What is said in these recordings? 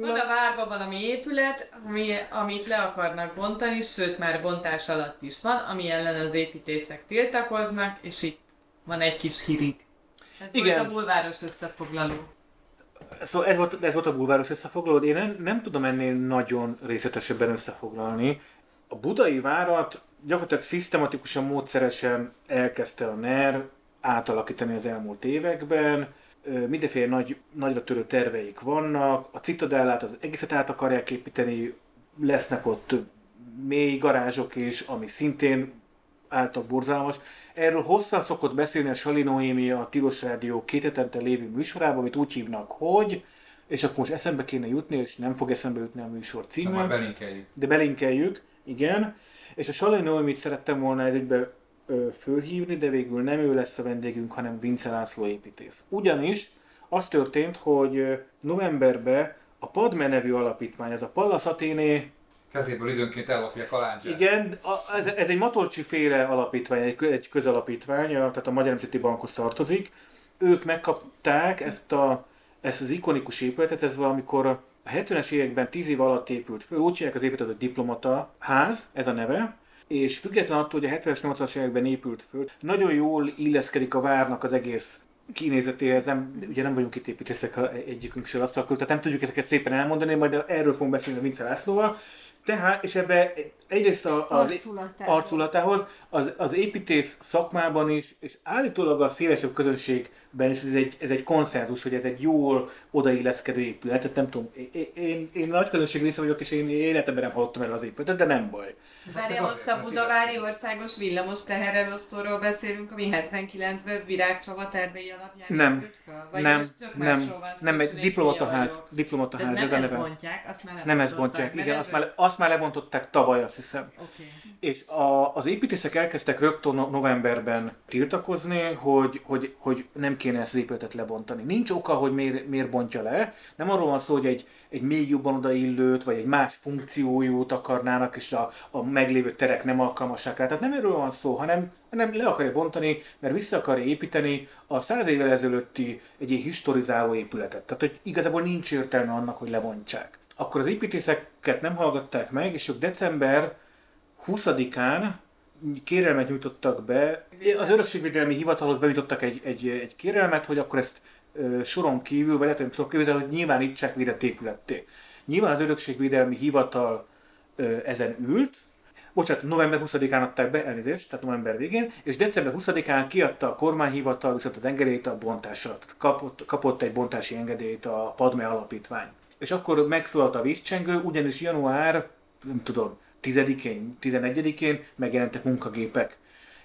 Van a várban valami épület, ami, amit le akarnak bontani, sőt már bontás alatt is van, ami ellen az építészek tiltakoznak, és itt van egy kis hírig. Ez Igen. volt a bulváros összefoglaló. Szóval ez volt, ez volt a bulváros összefoglaló, én nem, nem tudom ennél nagyon részletesebben összefoglalni. A budai várat gyakorlatilag szisztematikusan, módszeresen elkezdte a NER átalakítani az elmúlt években. Mindenféle nagy, nagyra törő terveik vannak. A citadellát az egészet át akarják építeni, lesznek ott mély garázsok is, ami szintén által borzalmas. Erről hosszan szokott beszélni a Sali Noémi a Tilos Rádió két hetente lévő műsorában, amit úgy hívnak, hogy és akkor most eszembe kéne jutni, és nem fog eszembe jutni a műsor címe. De belinkeljük. De belinkeljük, igen. És a Sali Noémit szerettem volna egybe fölhívni, de végül nem ő lesz a vendégünk, hanem Vince László építész. Ugyanis az történt, hogy novemberben a Padme nevű alapítvány, ez a Pallas Athéné kezéből időnként ellopja kaláncsát. Igen, a, ez, ez egy Matolcsi féle alapítvány, egy, egy közalapítvány, tehát a Magyar Nemzeti Bankhoz tartozik. Ők megkapták ezt, a, ezt az ikonikus épületet, ez valamikor a 70-es években 10 év alatt épült föl, úgy hívják az épületet, hogy diplomata ház, ez a neve, és független attól, hogy a 70-es, 80-as években épült föl, nagyon jól illeszkedik a várnak az egész kinézetéhez, nem, ugye nem vagyunk itt építészek egyikünk sem azt tehát nem tudjuk ezeket szépen elmondani, majd erről fogunk beszélni a Vince Lászlóval, tehát, és ebbe egyrészt a, az arculatához, arculatához az, az építész szakmában is, és állítólag a szélesebb közönségben is ez egy, ez egy konszenzus, hogy ez egy jól odailleszkedő épület. Tehát nem tudom, én, én, én nagy közönség része vagyok, és én életemben nem hallottam el az épületet, de nem baj. Várja, most a Budavári Országos Villamos teherelosztóról beszélünk, ami 79-ben Virág Csaba tervei alapján nem, fel? Vagy nem, nem, nem, egy diplomataház, diplomataház, ez a neve. bontják, azt már nem ezt bontják, igen, azt már, azt már lebontották tavaly, azt hiszem. Okay. És a, az építészek elkezdtek rögtön novemberben tiltakozni, hogy, hogy, hogy nem kéne ezt az épületet lebontani. Nincs oka, hogy miért, miért bontja le. Nem arról van szó, hogy egy, egy még jobban odaillőt, vagy egy más funkciójút akarnának, és a, a meglévő terek nem alkalmasak rá. Tehát nem erről van szó, hanem, hanem le akarja bontani, mert vissza akarja építeni a száz évvel ezelőtti egy ilyen historizáló épületet. Tehát, hogy igazából nincs értelme annak, hogy lebontsák. Akkor az építészeket nem hallgatták meg, és ők december 20-án kérelmet nyújtottak be. Az Örökségvédelmi Hivatalhoz benyújtottak egy, egy, egy kérelmet, hogy akkor ezt soron kívül, vagy lehet, hogy soron kívül, hogy nyilvánítsák védett épületté. Nyilván az Örökségvédelmi Hivatal ezen ült, bocsánat, november 20-án adták be, elnézést, tehát november végén, és december 20-án kiadta a kormányhivatal viszont az engedélyt a bontásra. Kapott, kapott egy bontási engedélyt a Padme Alapítvány. És akkor megszólalt a vízcsengő, ugyanis január, nem tudom, 10-én, 11-én megjelentek munkagépek.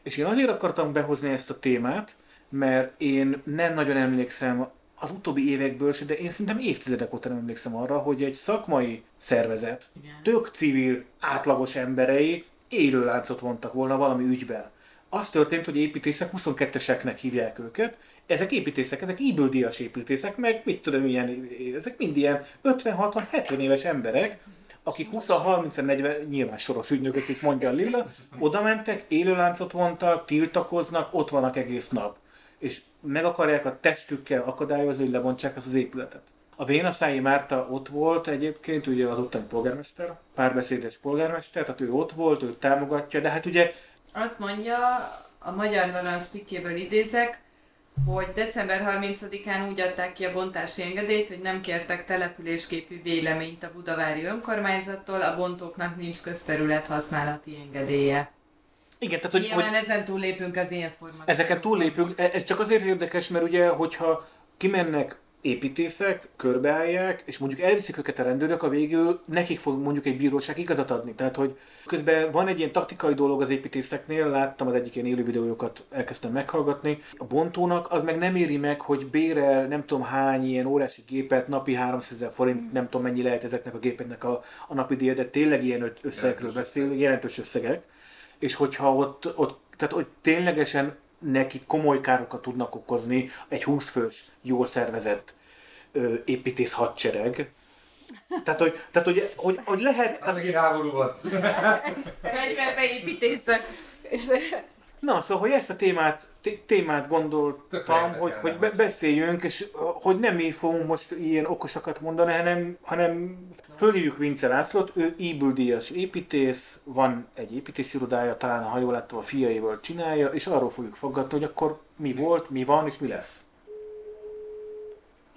És én azért akartam behozni ezt a témát, mert én nem nagyon emlékszem az utóbbi évekből de én szerintem évtizedek óta nem emlékszem arra, hogy egy szakmai szervezet, Igen. tök civil, átlagos emberei élőláncot vontak volna valami ügyben. Az történt, hogy építészek 22-eseknek hívják őket, ezek építészek, ezek íbüldíjas építészek, meg mit tudom, ilyen, ezek mind ilyen 50-60-70 éves emberek, akik 20-30-40, nyilván soros ügynökök, itt mondja a Lilla, oda mentek, élőláncot vontak, tiltakoznak, ott vannak egész nap. És meg akarják a testükkel akadályozni, hogy lebontsák ezt az épületet. A Vénaszályi Márta ott volt egyébként, ugye az ottani polgármester, párbeszédes polgármester, tehát ő ott volt, ő támogatja, de hát ugye... Azt mondja, a Magyar Narancs cikkéből idézek, hogy december 30-án úgy adták ki a bontási engedélyt, hogy nem kértek településképű véleményt a budavári önkormányzattól, a bontóknak nincs közterület használati engedélye. Igen, tehát hogy, Nyilván hogy ezen túllépünk az ilyen formát. Ezeken túllépünk, e- ez csak azért érdekes, mert ugye, hogyha kimennek építészek, körbeállják, és mondjuk elviszik őket a rendőrök, a végül nekik fog mondjuk egy bíróság igazat adni. Tehát, hogy közben van egy ilyen taktikai dolog az építészeknél, láttam az egyik ilyen élő videójukat, elkezdtem meghallgatni. A bontónak az meg nem éri meg, hogy bérel nem tudom hány ilyen órási gépet, napi 300 ezer forint, nem tudom mennyi lehet ezeknek a gépeknek a, a napi díja, de tényleg ilyen összegekről beszél, jelentős összegek. És hogyha ott, ott tehát hogy ténylegesen neki komoly károkat tudnak okozni egy 20 fős, jól szervezett ö, építész hadsereg. Tehát, hogy, tehát, hogy, hogy, hogy lehet... Hát megint háború van. Fegyverbe építészek. És Na, szóval, hogy ezt a témát, témát gondoltam, hogy, hogy be, beszéljünk, és hogy nem mi fogunk most ilyen okosakat mondani, hanem, hanem fölhívjuk Vince Lászlót, ő Eagle díjas építész, van egy építészirodája, talán ha jól láttam a fiaival csinálja, és arról fogjuk fogadni, hogy akkor mi volt, mi van, és mi lesz.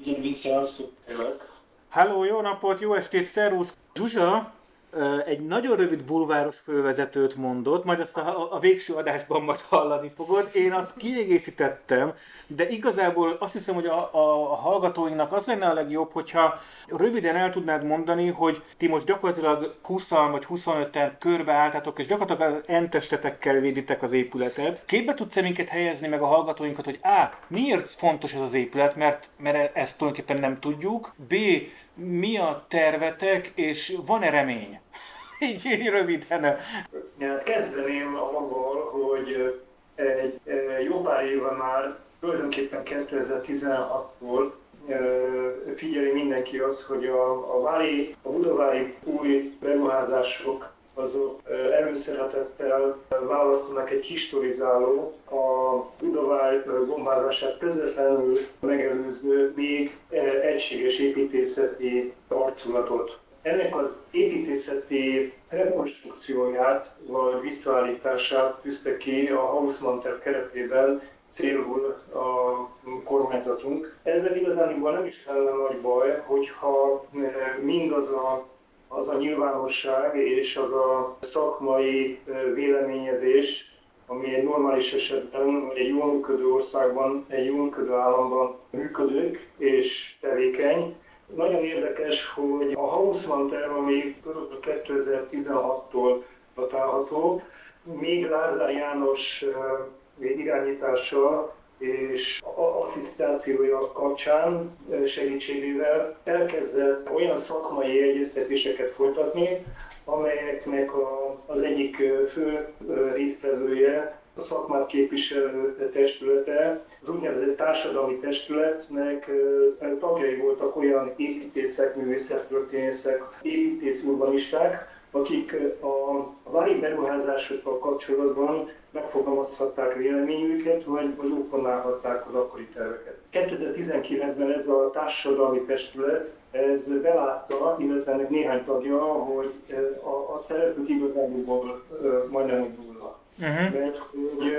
Igen, Vince László. Hello, jó napot, jó estét, szervusz! Zsuzsa, egy nagyon rövid bulváros fölvezetőt mondott, majd azt a, a végső adásban majd hallani fogod. Én azt kiegészítettem, de igazából azt hiszem, hogy a, a hallgatóinknak az lenne a legjobb, hogyha röviden el tudnád mondani, hogy ti most gyakorlatilag 20 vagy 25-en körbeálltatok, és gyakorlatilag entestetekkel véditek az épületet. Képbe tudsz minket helyezni meg a hallgatóinkat, hogy A. Miért fontos ez az épület, mert, mert ezt tulajdonképpen nem tudjuk. B mi a tervetek, és van-e remény? Így, röviden. Kezdeném avval, hogy egy jó pár éve már, tulajdonképpen 2016-ból figyeli mindenki az, hogy a, a, vári, a budavári új beruházások azok előszeretettel választanak egy historizáló, a Budavár bombázását közvetlenül megelőző még egységes építészeti arculatot. Ennek az építészeti rekonstrukcióját vagy visszaállítását tűzte ki a Hausmann terv keretében célul a kormányzatunk. Ezzel igazániból nem is lenne nagy baj, hogyha mindaz a az a nyilvánosság és az a szakmai véleményezés, ami egy normális esetben, egy jól működő országban, egy jól működő államban működik és tevékeny. Nagyon érdekes, hogy a Hausmann terv, ami 2016-tól datálható, még Lázár János irányítása és asszisztációja kapcsán segítségével elkezdett olyan szakmai egyeztetéseket folytatni, amelyeknek az egyik fő résztvevője a szakmát képviselő testülete, az úgynevezett társadalmi testületnek tagjai voltak olyan építészek, művészettörténészek, építészurbanisták, akik a vári beruházásokkal kapcsolatban megfogalmazhatták véleményüket, vagy, vagy opponálhatták az akkori terveket. 2019-ben ez a társadalmi testület ez belátta, illetve ennek néhány tagja, hogy a, a szerepük igazából majdnem. Uh-huh. Mert hogy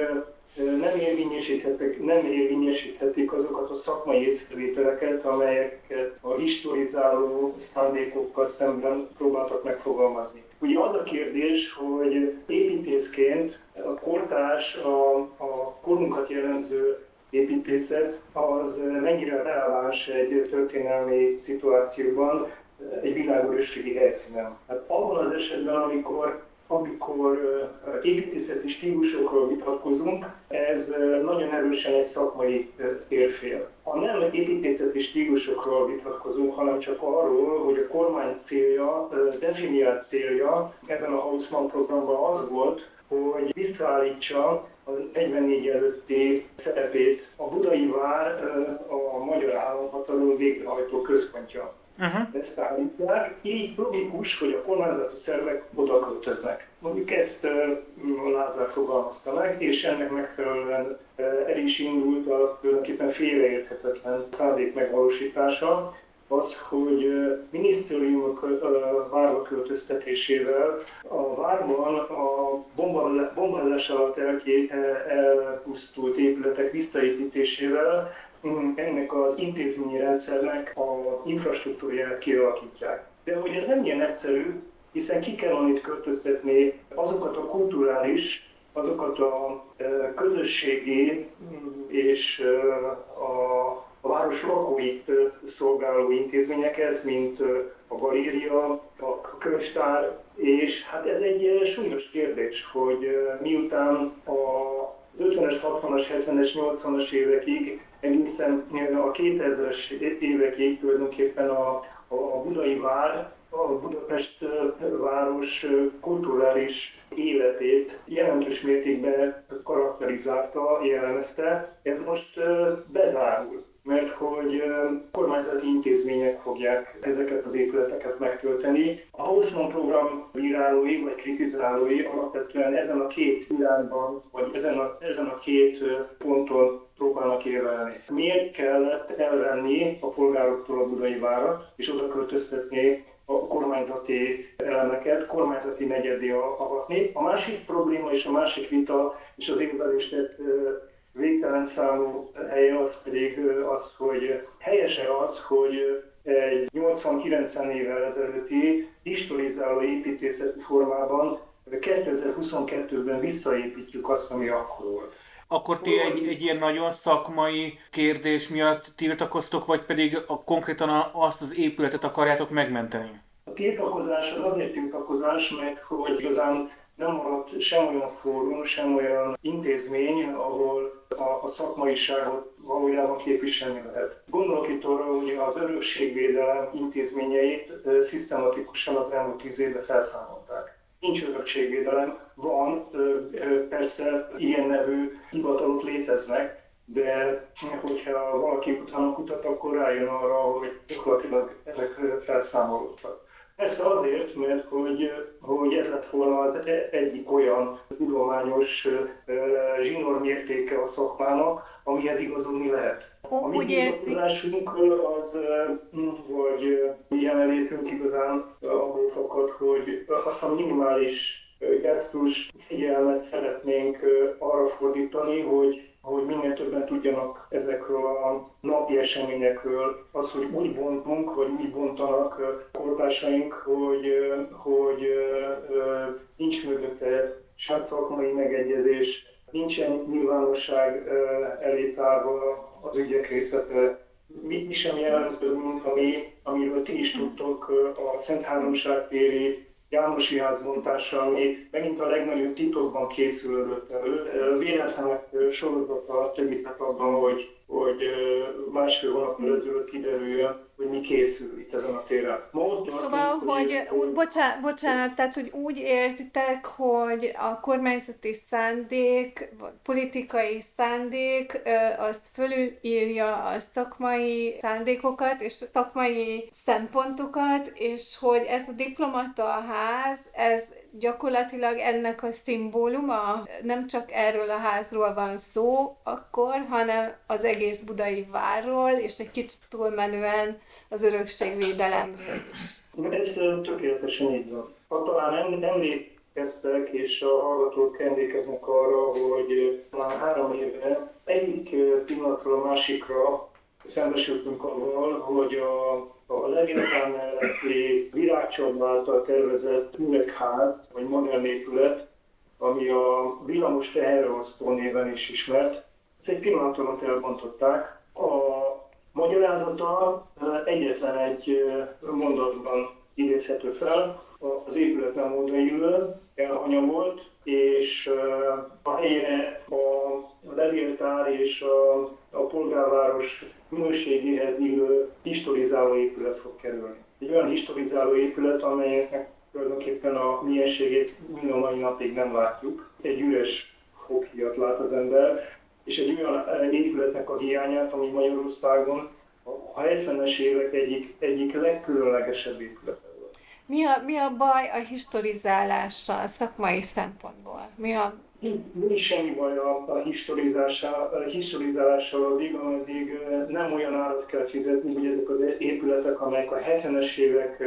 nem érvényesíthetik, nem érvényesíthetik azokat a szakmai észrevételeket, amelyeket a historizáló szándékokkal szemben próbáltak megfogalmazni. Ugye az a kérdés, hogy építészként a kortárs, a, a korunkat jellemző építészet, az mennyire releváns egy történelmi szituációban, egy világörösségi helyszínen. Hát abban az esetben, amikor amikor építészeti stílusokról vitatkozunk, ez nagyon erősen egy szakmai térfél. Ha nem építészeti stílusokról vitatkozunk, hanem csak arról, hogy a kormány célja, definiált célja ebben a Hausmann programban az volt, hogy visszaállítsa a 44 előtti szerepét a budai vár a magyar államhatalom végrehajtó központja uh-huh. ezt állítják. Így logikus, hogy a kormányzati szervek oda költöznek. Mondjuk ezt uh, Lázár fogalmazta meg, és ennek megfelelően uh, el is indult a tulajdonképpen félreérthetetlen szándék megvalósítása, az, hogy minisztériumok várba költöztetésével a várban a bombázás alatt elpusztult épületek visszaépítésével ennek az intézményi rendszernek a infrastruktúráját kialakítják. De hogy ez nem ilyen egyszerű, hiszen ki kell itt költöztetni azokat a kulturális, azokat a e, közösségi és e, a, a város lakóit szolgáló intézményeket, mint e, a galéria, a könyvtár, és hát ez egy súlyos kérdés, hogy miután az 50-es, 60-as, 70-es, 80-as évekig egészen a 2000-es évekig tulajdonképpen a, a budai vár, a Budapest város kulturális életét jelentős mértékben karakterizálta, jellemezte. Ez most bezárul. Mert hogy kormányzati intézmények fogják ezeket az épületeket megtölteni. A Hausmann program bírálói vagy kritizálói alapvetően ezen a két irányban, vagy ezen a, ezen a két ponton próbálnak érvelni. Miért kellett elvenni a polgároktól a budai várat, és oda költöztetni a kormányzati elemeket, kormányzati negyedé avatni. A másik probléma és a másik vita, és az érvelést végtelen számú helye az pedig az, hogy helyese az, hogy egy 80-90 évvel ezelőtti historizáló építészeti formában 2022-ben visszaépítjük azt, ami akkor volt. Akkor ti egy, egy ilyen nagyon szakmai kérdés miatt tiltakoztok, vagy pedig a, konkrétan azt az épületet akarjátok megmenteni? A tiltakozás az azért tiltakozás, mert hogy igazán nem maradt sem olyan fórum, sem olyan intézmény, ahol a, a szakmaiságot valójában képviselni lehet. Gondolok itt arra, hogy az örökségvédelem intézményeit szisztematikusan az elmúlt tíz évben felszámolták. Nincs örökségvédelem, van, persze ilyen nevű hivatalok léteznek, de hogyha valaki utána kutat, akkor rájön arra, hogy gyakorlatilag ezek felszámolódtak. Ezt azért, mert hogy, hogy ez lett volna az e, egyik olyan tudományos zsinór mértéke a szakmának, amihez igazolni lehet. A mi igazolásunk az, hogy jelenlétünk igazán abból fakad, hogy azt a minimális gesztus figyelmet szeretnénk arra fordítani, hogy hogy minél többen tudjanak ezekről a napi eseményekről, az, hogy úgy bontunk, vagy úgy bontanak kortársaink, hogy, hogy nincs mögötte sem szakmai megegyezés, nincsen nyilvánosság elé tárva az ügyek részlete. Mi, mi sem jellemző, ami, amiről ti is tudtok, a Szent Háromság téri Jánosi házbontása, ami megint a legnagyobb titokban készülődött elő. Véletlenek sorozata a többit abban, hogy, hogy másfél hónap ezelőtt kiderüljön, hogy mi készül itt ezen a téren. Most szóval, hogy, hogy bocsánat, bocsánat, tehát hogy úgy érzitek, hogy a kormányzati szándék, vagy politikai szándék, az fölülírja a szakmai szándékokat és szakmai szempontokat, és hogy ez a diplomata ház, ez gyakorlatilag ennek a szimbóluma, nem csak erről a házról van szó akkor, hanem az egész budai várról, és egy kicsit túlmenően az örökségvédelemről is. Ez tökéletesen így van. Ha talán emlékeztek, és a hallgatók emlékeznek arra, hogy már három éve egyik pillanatról a másikra szembesültünk avval, hogy a a Levéltán melletti Virágcsabb által tervezett üvegház, vagy modern épület, ami a villamos teherrosztó néven is ismert, ezt egy pillanat alatt elbontották. A magyarázata egyetlen egy mondatban idézhető fel, az épület nem odaillő, elhanyagolt, és a helyére a levéltár és a, a polgárváros minőségéhez illő historizáló épület fog kerülni. Egy olyan historizáló épület, amelynek tulajdonképpen a mienségét mind a mai napig nem látjuk. Egy üres foghíjat lát az ember, és egy olyan épületnek a hiányát, ami Magyarországon a 70-es évek egyik, egyik legkülönlegesebb épület. Mi a, mi a baj a historizálással, szakmai szempontból? Mi a... Nincs semmi baj a, a historizálással addig, ameddig nem olyan árat kell fizetni, hogy ezek az épületek, amelyek a 70-es évek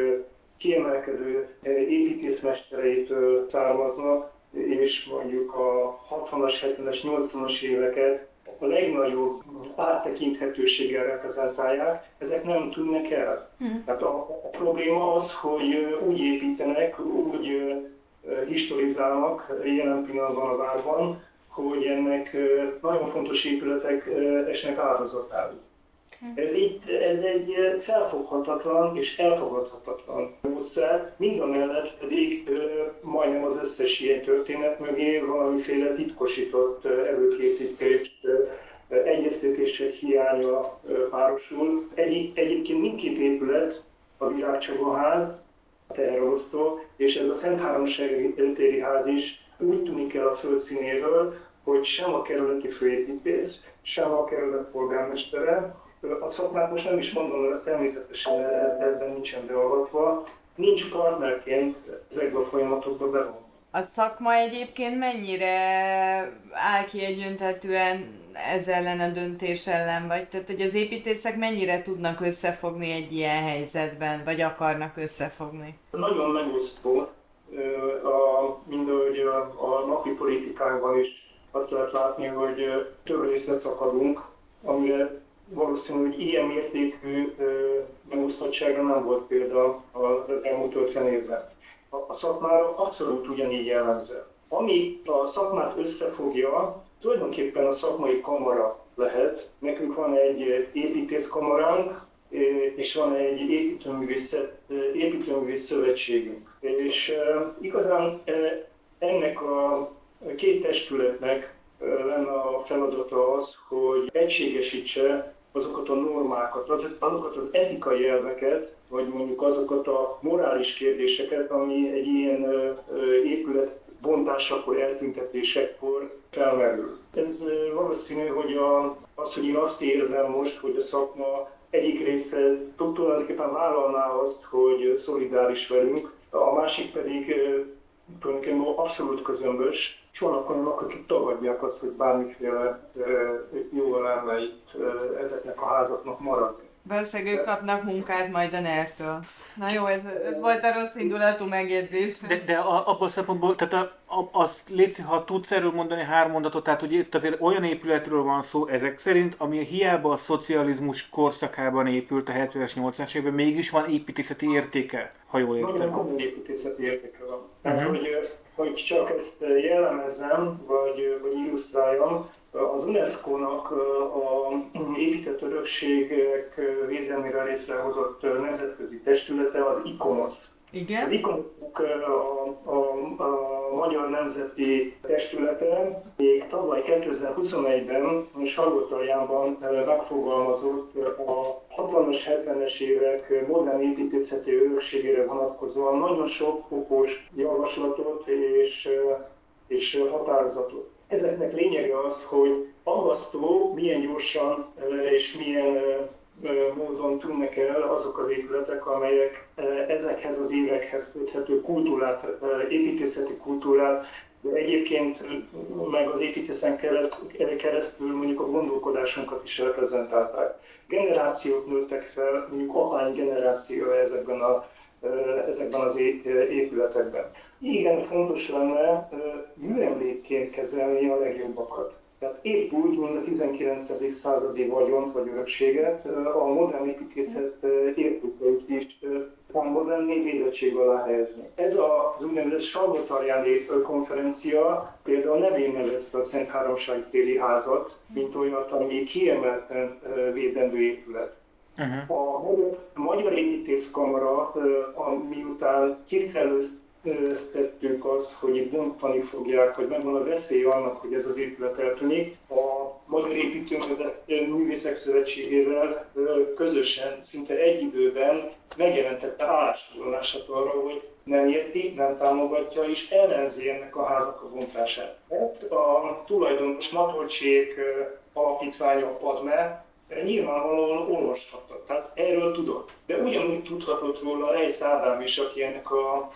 kiemelkedő építészmestereitől származnak, és mondjuk a 60-as, 70-es, 80-as éveket a legnagyobb áttekinthetőséggel reprezentálják, ezek nem tűnnek el. Uh-huh. Tehát a, a probléma az, hogy úgy építenek, úgy historizálnak jelen pillanatban a várban, hogy ennek nagyon fontos épületek esnek áldozatául. Ez, itt, ez egy felfoghatatlan és elfogadhatatlan módszer, mind a mellett pedig majdnem az összes ilyen történet mögé valamiféle titkosított előkészítést, egyeztetések hiánya párosul. Egy, egyébként mindkét épület, a Virágcsogaház, a terrosztó, és ez a Szent Háromság téri ház is úgy tűnik el a földszínéről, hogy sem a kerületi főépítés, sem a kerület polgármestere, A szakmát most nem is mondom, ez természetesen ebben nincsen beavatva, nincs partnerként ezekben a folyamatokban bevonva. A szakma egyébként mennyire áll ki egyöntetően ez ellen a döntés ellen, vagy tehát, hogy az építészek mennyire tudnak összefogni egy ilyen helyzetben, vagy akarnak összefogni? Nagyon megosztó, a, mind ahogy a, a napi politikánkban is azt lehet látni, hogy több részre szakadunk, amire valószínű, hogy ilyen mértékű megosztottságra nem volt példa az elmúlt 50 évben. A, a szakmára abszolút ugyanígy jellemző. Ami a szakmát összefogja, tulajdonképpen a szakmai kamara lehet. Nekünk van egy építészkamaránk, és van egy építőművész, építőművész szövetségünk. És igazán ennek a két testületnek lenne a feladata az, hogy egységesítse azokat a normákat, azokat az etikai elveket, vagy mondjuk azokat a morális kérdéseket, ami egy ilyen épület bontásakor, eltüntetésekor felmerül. Ez valószínű, hogy a, az, hogy én azt érzem most, hogy a szakma egyik része tulajdonképpen vállalná azt, hogy szolidáris velünk, a másik pedig tulajdonképpen abszolút közömbös, és vannak olyanok, akik tagadják azt, hogy bármiféle jó lenne itt ezeknek a házaknak maradni. Valószínűleg ők kapnak munkát majd a NER-től. Na jó, ez, ez volt a rossz indulatú megjegyzés. De, de a, abban a szempontból, tehát a, a, azt létszik, ha tudsz erről mondani három mondatot, tehát hogy itt azért olyan épületről van szó ezek szerint, ami hiába a szocializmus korszakában épült a 70-es, 80-es évben, mégis van építészeti értéke, ha jól értem. Nagyon komoly építészeti értéke van. Tehát, uh-huh. hogy, hogy csak ezt jellemezzem, vagy, vagy illusztráljam, az UNESCO-nak a épített örökségek védelmére részrehozott nemzetközi testülete az ICOMOS. Igen? Az ICOMOS a, a, a Magyar Nemzeti Testülete még tavaly 2021-ben Salgotaljánban megfogalmazott a 60-as, 70-es évek modern építészeti örökségére vonatkozóan nagyon sok okos javaslatot és, és határozatot. Ezeknek lényege az, hogy aggasztó, milyen gyorsan és milyen módon tűnnek el azok az épületek, amelyek ezekhez az évekhez köthető kultúrát, építészeti kultúrát, de egyébként meg az építészen keresztül mondjuk a gondolkodásunkat is reprezentálták. Generációk nőttek fel, mondjuk apány generáció ezekben a ezekben az épületekben. Igen, fontos lenne műemlékként kezelni a legjobbakat. Tehát épp úgy, mint a 19. századi vagyont vagy örökséget, a modern építészet értékeit is a modern védettség alá helyezni. Ez az úgynevezett Salvatarjáni konferencia például nevén nevezte a Szent Háromság téli házat, mint olyat, ami kiemelten védendő épület. Uh-huh. A Magyar Építészkamara, miután kiszellőztettük azt, hogy bontani fogják, hogy megvan a veszély annak, hogy ez az épület eltűnik, a Magyar Építőművészek Szövetségével közösen, szinte egy időben megjelentette állásfoglalását arra, hogy nem érti, nem támogatja és ellenzi ennek a házak a bontását. Ez a tulajdonos Matolcsék alapítványa Padme nyilvánvalóan olvashatta. Tehát erről tudott. De ugyanúgy tudhatott róla Rejsz Ádám is, aki ennek a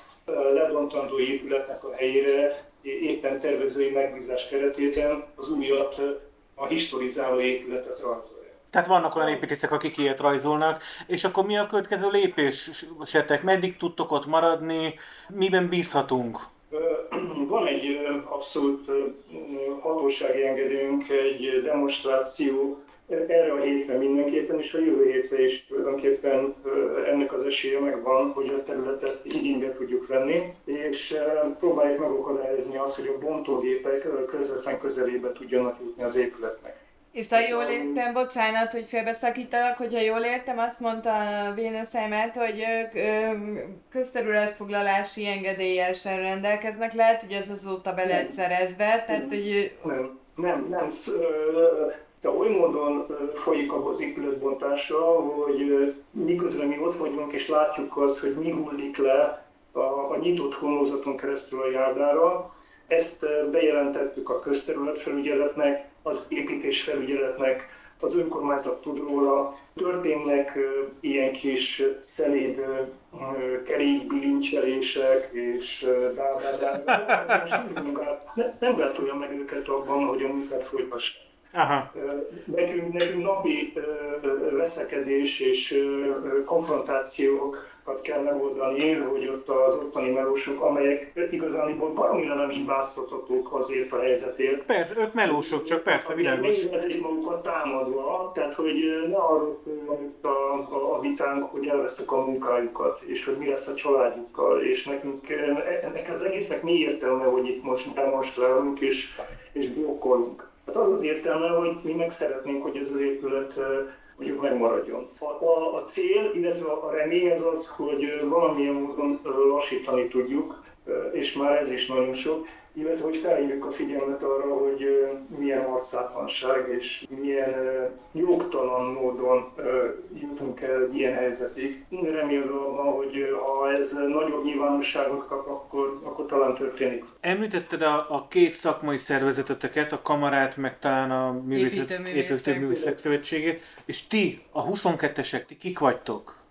lebontandó épületnek a helyére éppen tervezői megbízás keretében az újat, a historizáló épületet rajzolja. Tehát vannak olyan építészek, akik ilyet rajzolnak, és akkor mi a következő lépésetek? Meddig tudtok ott maradni? Miben bízhatunk? Van egy abszolút hatósági engedélyünk, egy demonstráció erre a hétre mindenképpen, és a jövő hétre is tulajdonképpen ennek az esélye megvan, hogy a területet igénybe tudjuk venni, és próbáljuk megakadályozni azt, hogy a bontógépek közvetlen közelébe tudjanak jutni az épületnek. És ha jól értem, bocsánat, hogy félbeszakítalak, hogyha jól értem, azt mondta a Vénuszheimet, hogy ők közterületfoglalási engedéllyel sem rendelkeznek, lehet, hogy ez azóta be lehet szerezve, tehát hogy... Nem, nem, nem, de oly módon folyik az épületbontása, hogy miközben mi ott vagyunk és látjuk az, hogy mi hullik le a, a nyitott homlózaton keresztül a járdára, ezt bejelentettük a közterületfelügyeletnek, az építésfelügyeletnek, az önkormányzat tud róla. Történnek ilyen kis szeléd kerékbilincselések és dábádák. Nem gátolja meg őket abban, hogy a munkát. Aha. Nekünk, nekünk napi veszekedés és konfrontációkat kell megoldani, hogy ott az ottani melósok, amelyek igazániból baromira nem hibáztathatók azért a helyzetért. Persze, ők melósok, csak persze, világos. egy magukat támadva, tehát hogy ne arról a, a, a vitánk, hogy elveszek a munkájukat, és hogy mi lesz a családjukkal, és nekünk ennek az egésznek mi értelme, hogy itt most demonstrálunk és, és blokkolunk. Hát az az értelme, hogy mi meg szeretnénk, hogy ez az épület mondjuk megmaradjon. A, a, a cél, illetve a remény az az, hogy valamilyen módon lassítani tudjuk, és már ez is nagyon sok, illetve hogy felhívjuk a figyelmet arra, hogy milyen arcátlanság és milyen jogtalan módon jutunk el egy ilyen helyzetig. Remélem abban, hogy ha ez nagyobb nyilvánosságot kap, akkor, akkor talán történik. Említetted a, a két szakmai szervezeteteket, a kamarát, meg talán a Művészek Szövetségét, és ti, a 22-esek, ti kik vagytok?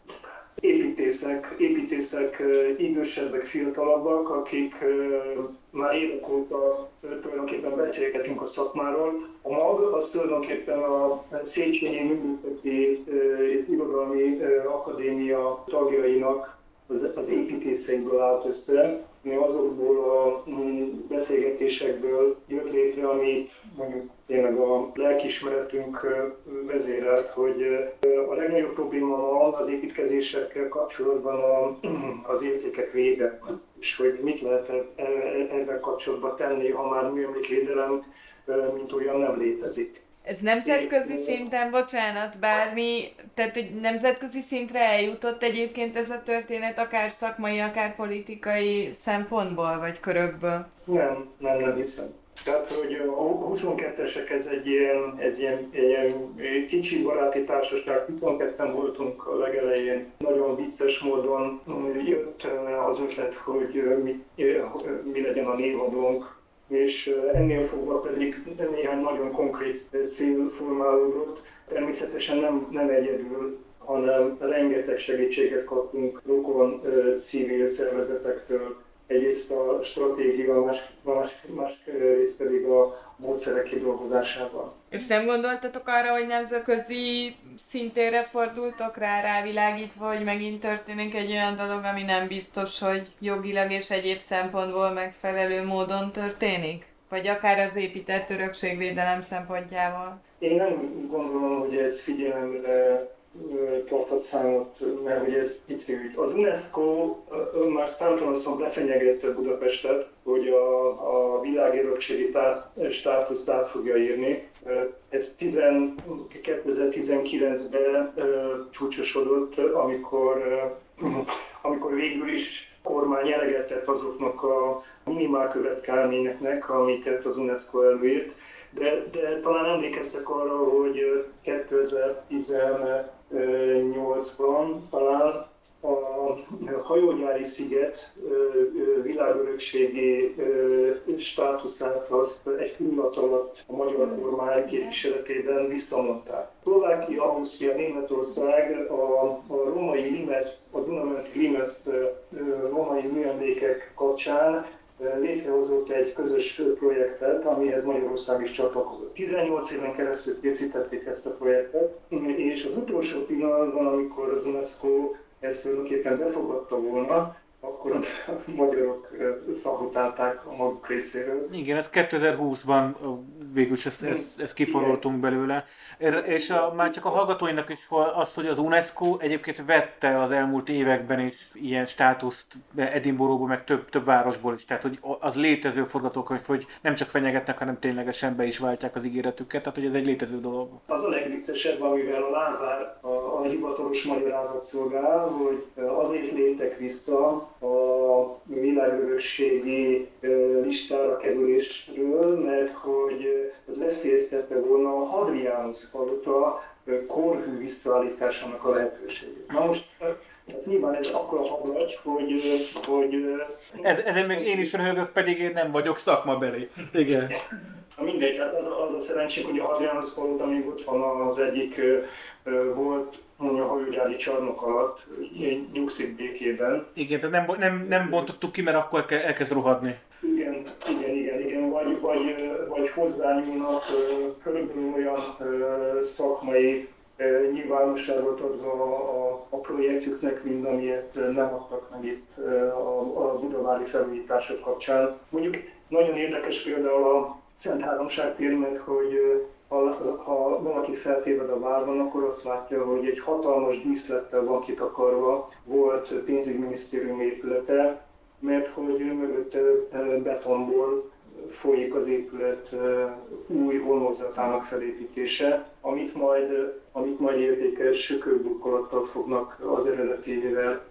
Építészek, építészek idősebbek, fiatalabbak, akik már évek óta tulajdonképpen beszélgetünk a szakmáról. A MAG az tulajdonképpen a Széchenyi Művészeti és Irodalmi Akadémia tagjainak az, az építészeiből állt össze, ami azokból a mm, beszélgetésekből jött létre, ami mondjuk tényleg a lelkismeretünk vezérelt, hogy a legnagyobb probléma ma az építkezésekkel kapcsolatban a, az értékek védelme, és hogy mit lehet e, e, ebben kapcsolatban tenni, ha már műemlékvédelem mint olyan nem létezik. Ez nemzetközi szinten, bocsánat, bármi, tehát hogy nemzetközi szintre eljutott egyébként ez a történet, akár szakmai, akár politikai szempontból, vagy körökből? Nem, nem, nem hiszem. Tehát, hogy a 22-esek ez egy ilyen, ez ilyen, ilyen kicsi baráti társaság, 22-en voltunk a legelején. Nagyon vicces módon jött az ötlet, hogy mi, mi legyen a névadónk, és ennél fogva pedig néhány nagyon konkrét cél formálódott. Természetesen nem, nem egyedül, hanem rengeteg segítséget kaptunk rokon civil szervezetektől, egyrészt a stratégia, más, más, más részt pedig a módszerek kidolgozásában. És nem gondoltatok arra, hogy nemzetközi szintére fordultok rá, rávilágítva, hogy megint történik egy olyan dolog, ami nem biztos, hogy jogilag és egyéb szempontból megfelelő módon történik? Vagy akár az épített örökségvédelem szempontjával? Én nem gondolom, hogy ez figyelemre tartott számot, mert hogy ez pici ügy. Az UNESCO már számtalanszor befenyegette Budapestet, hogy a, a világörökségi státuszt át fogja írni. Ez 2019-ben csúcsosodott, amikor, amikor végül is kormány eleget azoknak a minimál következményeknek, amiket az UNESCO előírt, de, de talán emlékeztek arra, hogy 2010 2008-ban talán a hajógyári sziget világörökségi státuszát azt egy pillanat alatt a magyar kormány képviseletében visszamondták. Szlovákia, Ausztria, Németország a, a római limeszt, a Dunamenti limeszt római műemlékek kapcsán létrehozott egy közös projektet, amihez Magyarország is csatlakozott. 18 éven keresztül készítették ezt a projektet, és az utolsó pillanatban, amikor az UNESCO ezt tulajdonképpen befogadta volna, akkor a magyarok szahotálták a maguk részéről. Igen, ez 2020-ban végül is ezt, ezt, ezt kiforoltunk belőle. És a, már csak a hallgatóinak is az, hogy az UNESCO egyébként vette az elmúlt években is ilyen státuszt Edinburghból, meg több, több városból is. Tehát, hogy az létező forgatókönyv, hogy nem csak fenyegetnek, hanem ténylegesen be is váltják az ígéretüket. Tehát, hogy ez egy létező dolog. Az a legviccesebb, amivel a Lázár a, a hivatalos magyarázat szolgál, hogy azért léptek vissza a világörökségi listára kerülésről, mert hogy az veszélyeztette volna a Hadrianus palota korhű visszaállításának a lehetőségét. Na most tehát nyilván ez akkor a hablagy, hogy... hogy ez, ezen még én is röhögök, pedig én nem vagyok szakmabeli. Igen. Na mindegy. hát az, az a szerencsénk, hogy a Hadrianus volt, amíg ott van az egyik volt a hajógyári csarnok alatt, nyugszik békében. Igen, tehát nem, nem, nem bontottuk ki, mert akkor elkezd rohadni. Igen, igen, igen, igen. Vagy, vagy, vagy hozzányúlnak körülbelül olyan szakmai nyilvánosságot adva a, a projektjüknek, mint amilyet nem adtak meg itt a, a budavári felújítások kapcsán. Mondjuk nagyon érdekes például a Szent Háromság térnek, hogy ha, valaki feltéved a várban, akkor azt látja, hogy egy hatalmas díszlettel van kitakarva, volt pénzügyminisztérium épülete, mert hogy mögött betonból folyik az épület új vonózatának felépítése, amit majd, amit majd értékes sökőbukkolattal fognak az eredetivel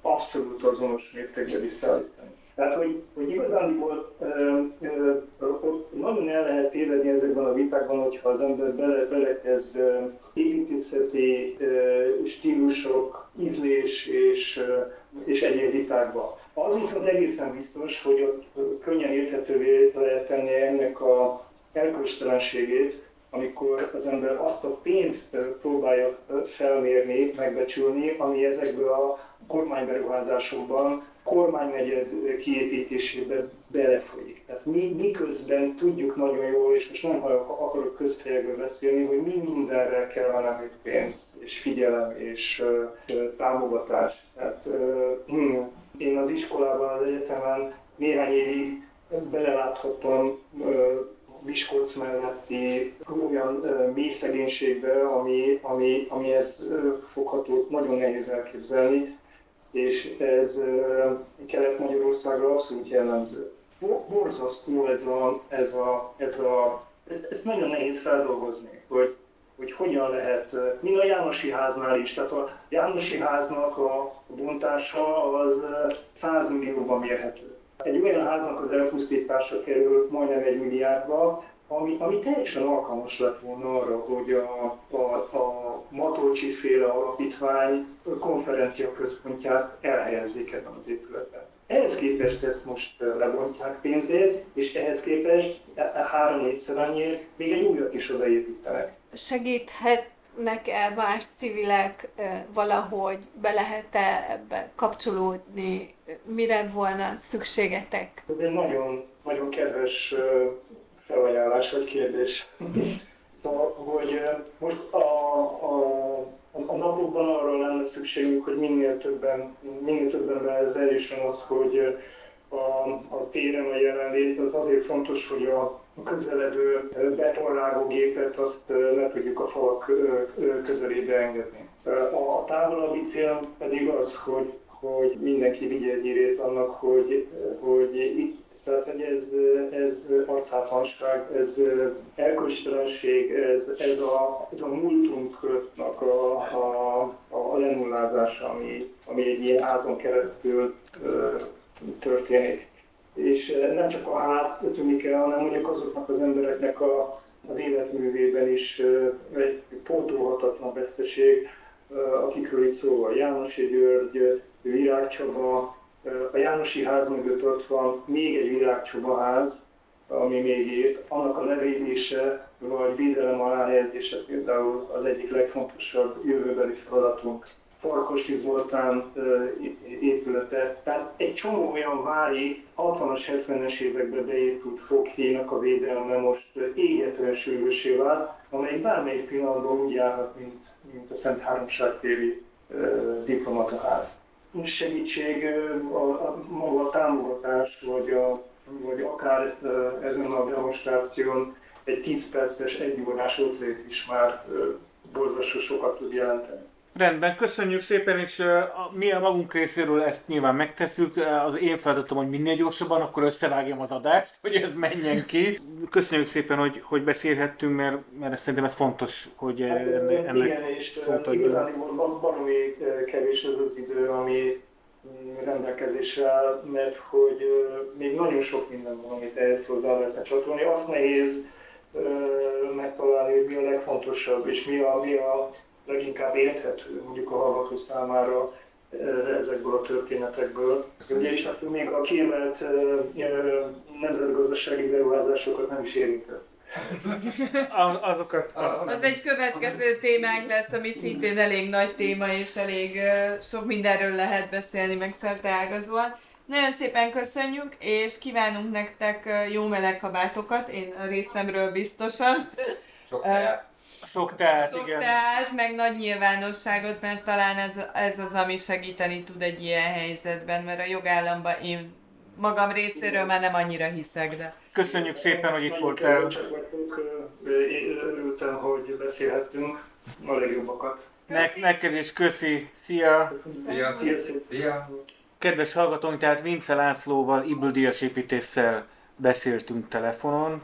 abszolút azonos mértékbe visszaállítani. Tehát, hogy, hogy igazándiból ott nagyon el lehet tévedni ezekben a vitákban, hogyha az ember bele, belekezd építészeti stílusok, ízlés és, és egyéb vitákba. Az viszont egészen biztos, hogy ott könnyen érthetővé lehet tenni ennek a erkölcstelenségét, amikor az ember azt a pénzt próbálja felmérni, megbecsülni, ami ezekből a kormányberuházásokban kormánynegyed kiépítésébe belefolyik. Tehát mi, miközben tudjuk nagyon jól, és most nem akarok közhelyekből beszélni, hogy mi mindenre kellene hogy pénz, és figyelem, és uh, támogatás. Tehát uh, én az iskolában, az egyetemen néhány évig beleláthattam uh, Miskolc melletti olyan uh, mély szegénységbe, ami, ami, amihez uh, fogható, nagyon nehéz elképzelni és ez Kelet-Magyarországra abszolút jellemző. Borzasztó ez a, ez a, ez a, ez, ez nagyon nehéz feldolgozni, hogy, hogy hogyan lehet, mint a Jánosi háznál is, tehát a Jánosi háznak a bontása az 100 millióban mérhető. Egy olyan háznak az elpusztítása kerül majdnem egy milliárdba, ami, ami teljesen alkalmas lett volna arra, hogy a, a, a Matolcsi féle alapítvány konferencia központját elhelyezzék ebben az épületben. Ehhez képest ezt most lebontják pénzért, és ehhez képest e, e, három-négyszer annyiért még egy újat is odaépítenek. Segíthetnek-e más civilek valahogy, be lehet-e ebbe kapcsolódni, mire volna szükségetek? Ez egy nagyon, nagyon kedves felajánlás vagy kérdés. szóval, hogy most a, a, a napokban arra lenne szükségünk, hogy minél többen, minél többen ez eljusson az, hogy a, a téren a jelenlét az azért fontos, hogy a közeledő betonrágó gépet azt le tudjuk a falak közelébe engedni. A, távolabbi cél pedig az, hogy, hogy mindenki vigye egy annak, hogy, hogy tehát, hogy ez, ez arcátlanság, ez elköstelenség, ez, ez, a, ez a múltunknak a, a, a lenullázása, ami, ami egy ilyen házon keresztül történik. És nem csak a ház tűnik el, hanem mondjuk azoknak az embereknek a, az életművében is egy pótolhatatlan veszteség, akikről itt szó van. Jánosi György, Virág Csaba, a Jánosi ház mögött ott van még egy virágcsobaház, ami még épp, annak a levédése vagy védelem alá helyezése például az egyik legfontosabb jövőbeli feladatunk. Farkosti Zoltán épülete. Tehát egy csomó olyan vári 60-as, 70-es években beépült foghíjnak a védelme most égetően sürgősé vált, amely bármelyik pillanatban úgy járhat, mint, mint a Szent Háromságtéri diplomataház segítség, a, a, maga a támogatás, vagy, a, vagy akár ezen a demonstráción egy 10 perces, egy órás ötlét is már borzasztó sokat tud jelenteni. Rendben, köszönjük szépen, és mi a magunk részéről ezt nyilván megteszünk. Az én feladatom, hogy minél gyorsabban, akkor összevágjam az adást, hogy ez menjen ki. Köszönjük szépen, hogy, hogy beszélhettünk, mert, mert szerintem ez fontos, hogy hát, ennek Igen, és igazán baromi kevés az az idő, ami mm, rendelkezésre áll, mert hogy még nagyon sok minden van, amit ehhez hozzá lehetne csatolni. Azt nehéz megtalálni, hogy mi a legfontosabb, és mi a, mi a leginkább érthető mondjuk a hallgató számára ezekből a történetekből. Ugye is még a kiemelt nemzetgazdasági beruházásokat nem is érintett. Azokat... Az, az egy következő témánk lesz, ami szintén elég nagy téma, és elég sok mindenről lehet beszélni, meg szerte ágazóan. Nagyon szépen köszönjük, és kívánunk nektek jó meleg kabátokat, én a részemről biztosan. Sok. Sok teát, Sok igen. teát, meg nagy nyilvánosságot, mert talán ez, ez az, ami segíteni tud egy ilyen helyzetben, mert a jogállamban én magam részéről már nem annyira hiszek, de... Köszönjük szépen, hogy itt voltál. Csak vagyunk, örültem, hogy beszélhettünk a legjobbakat. Ne, neked is köszi. Szia! Szia! Sziasztok! Szia! Kedves hallgatóink, tehát Vince Lászlóval, Ibl Díjas építéssel beszéltünk telefonon.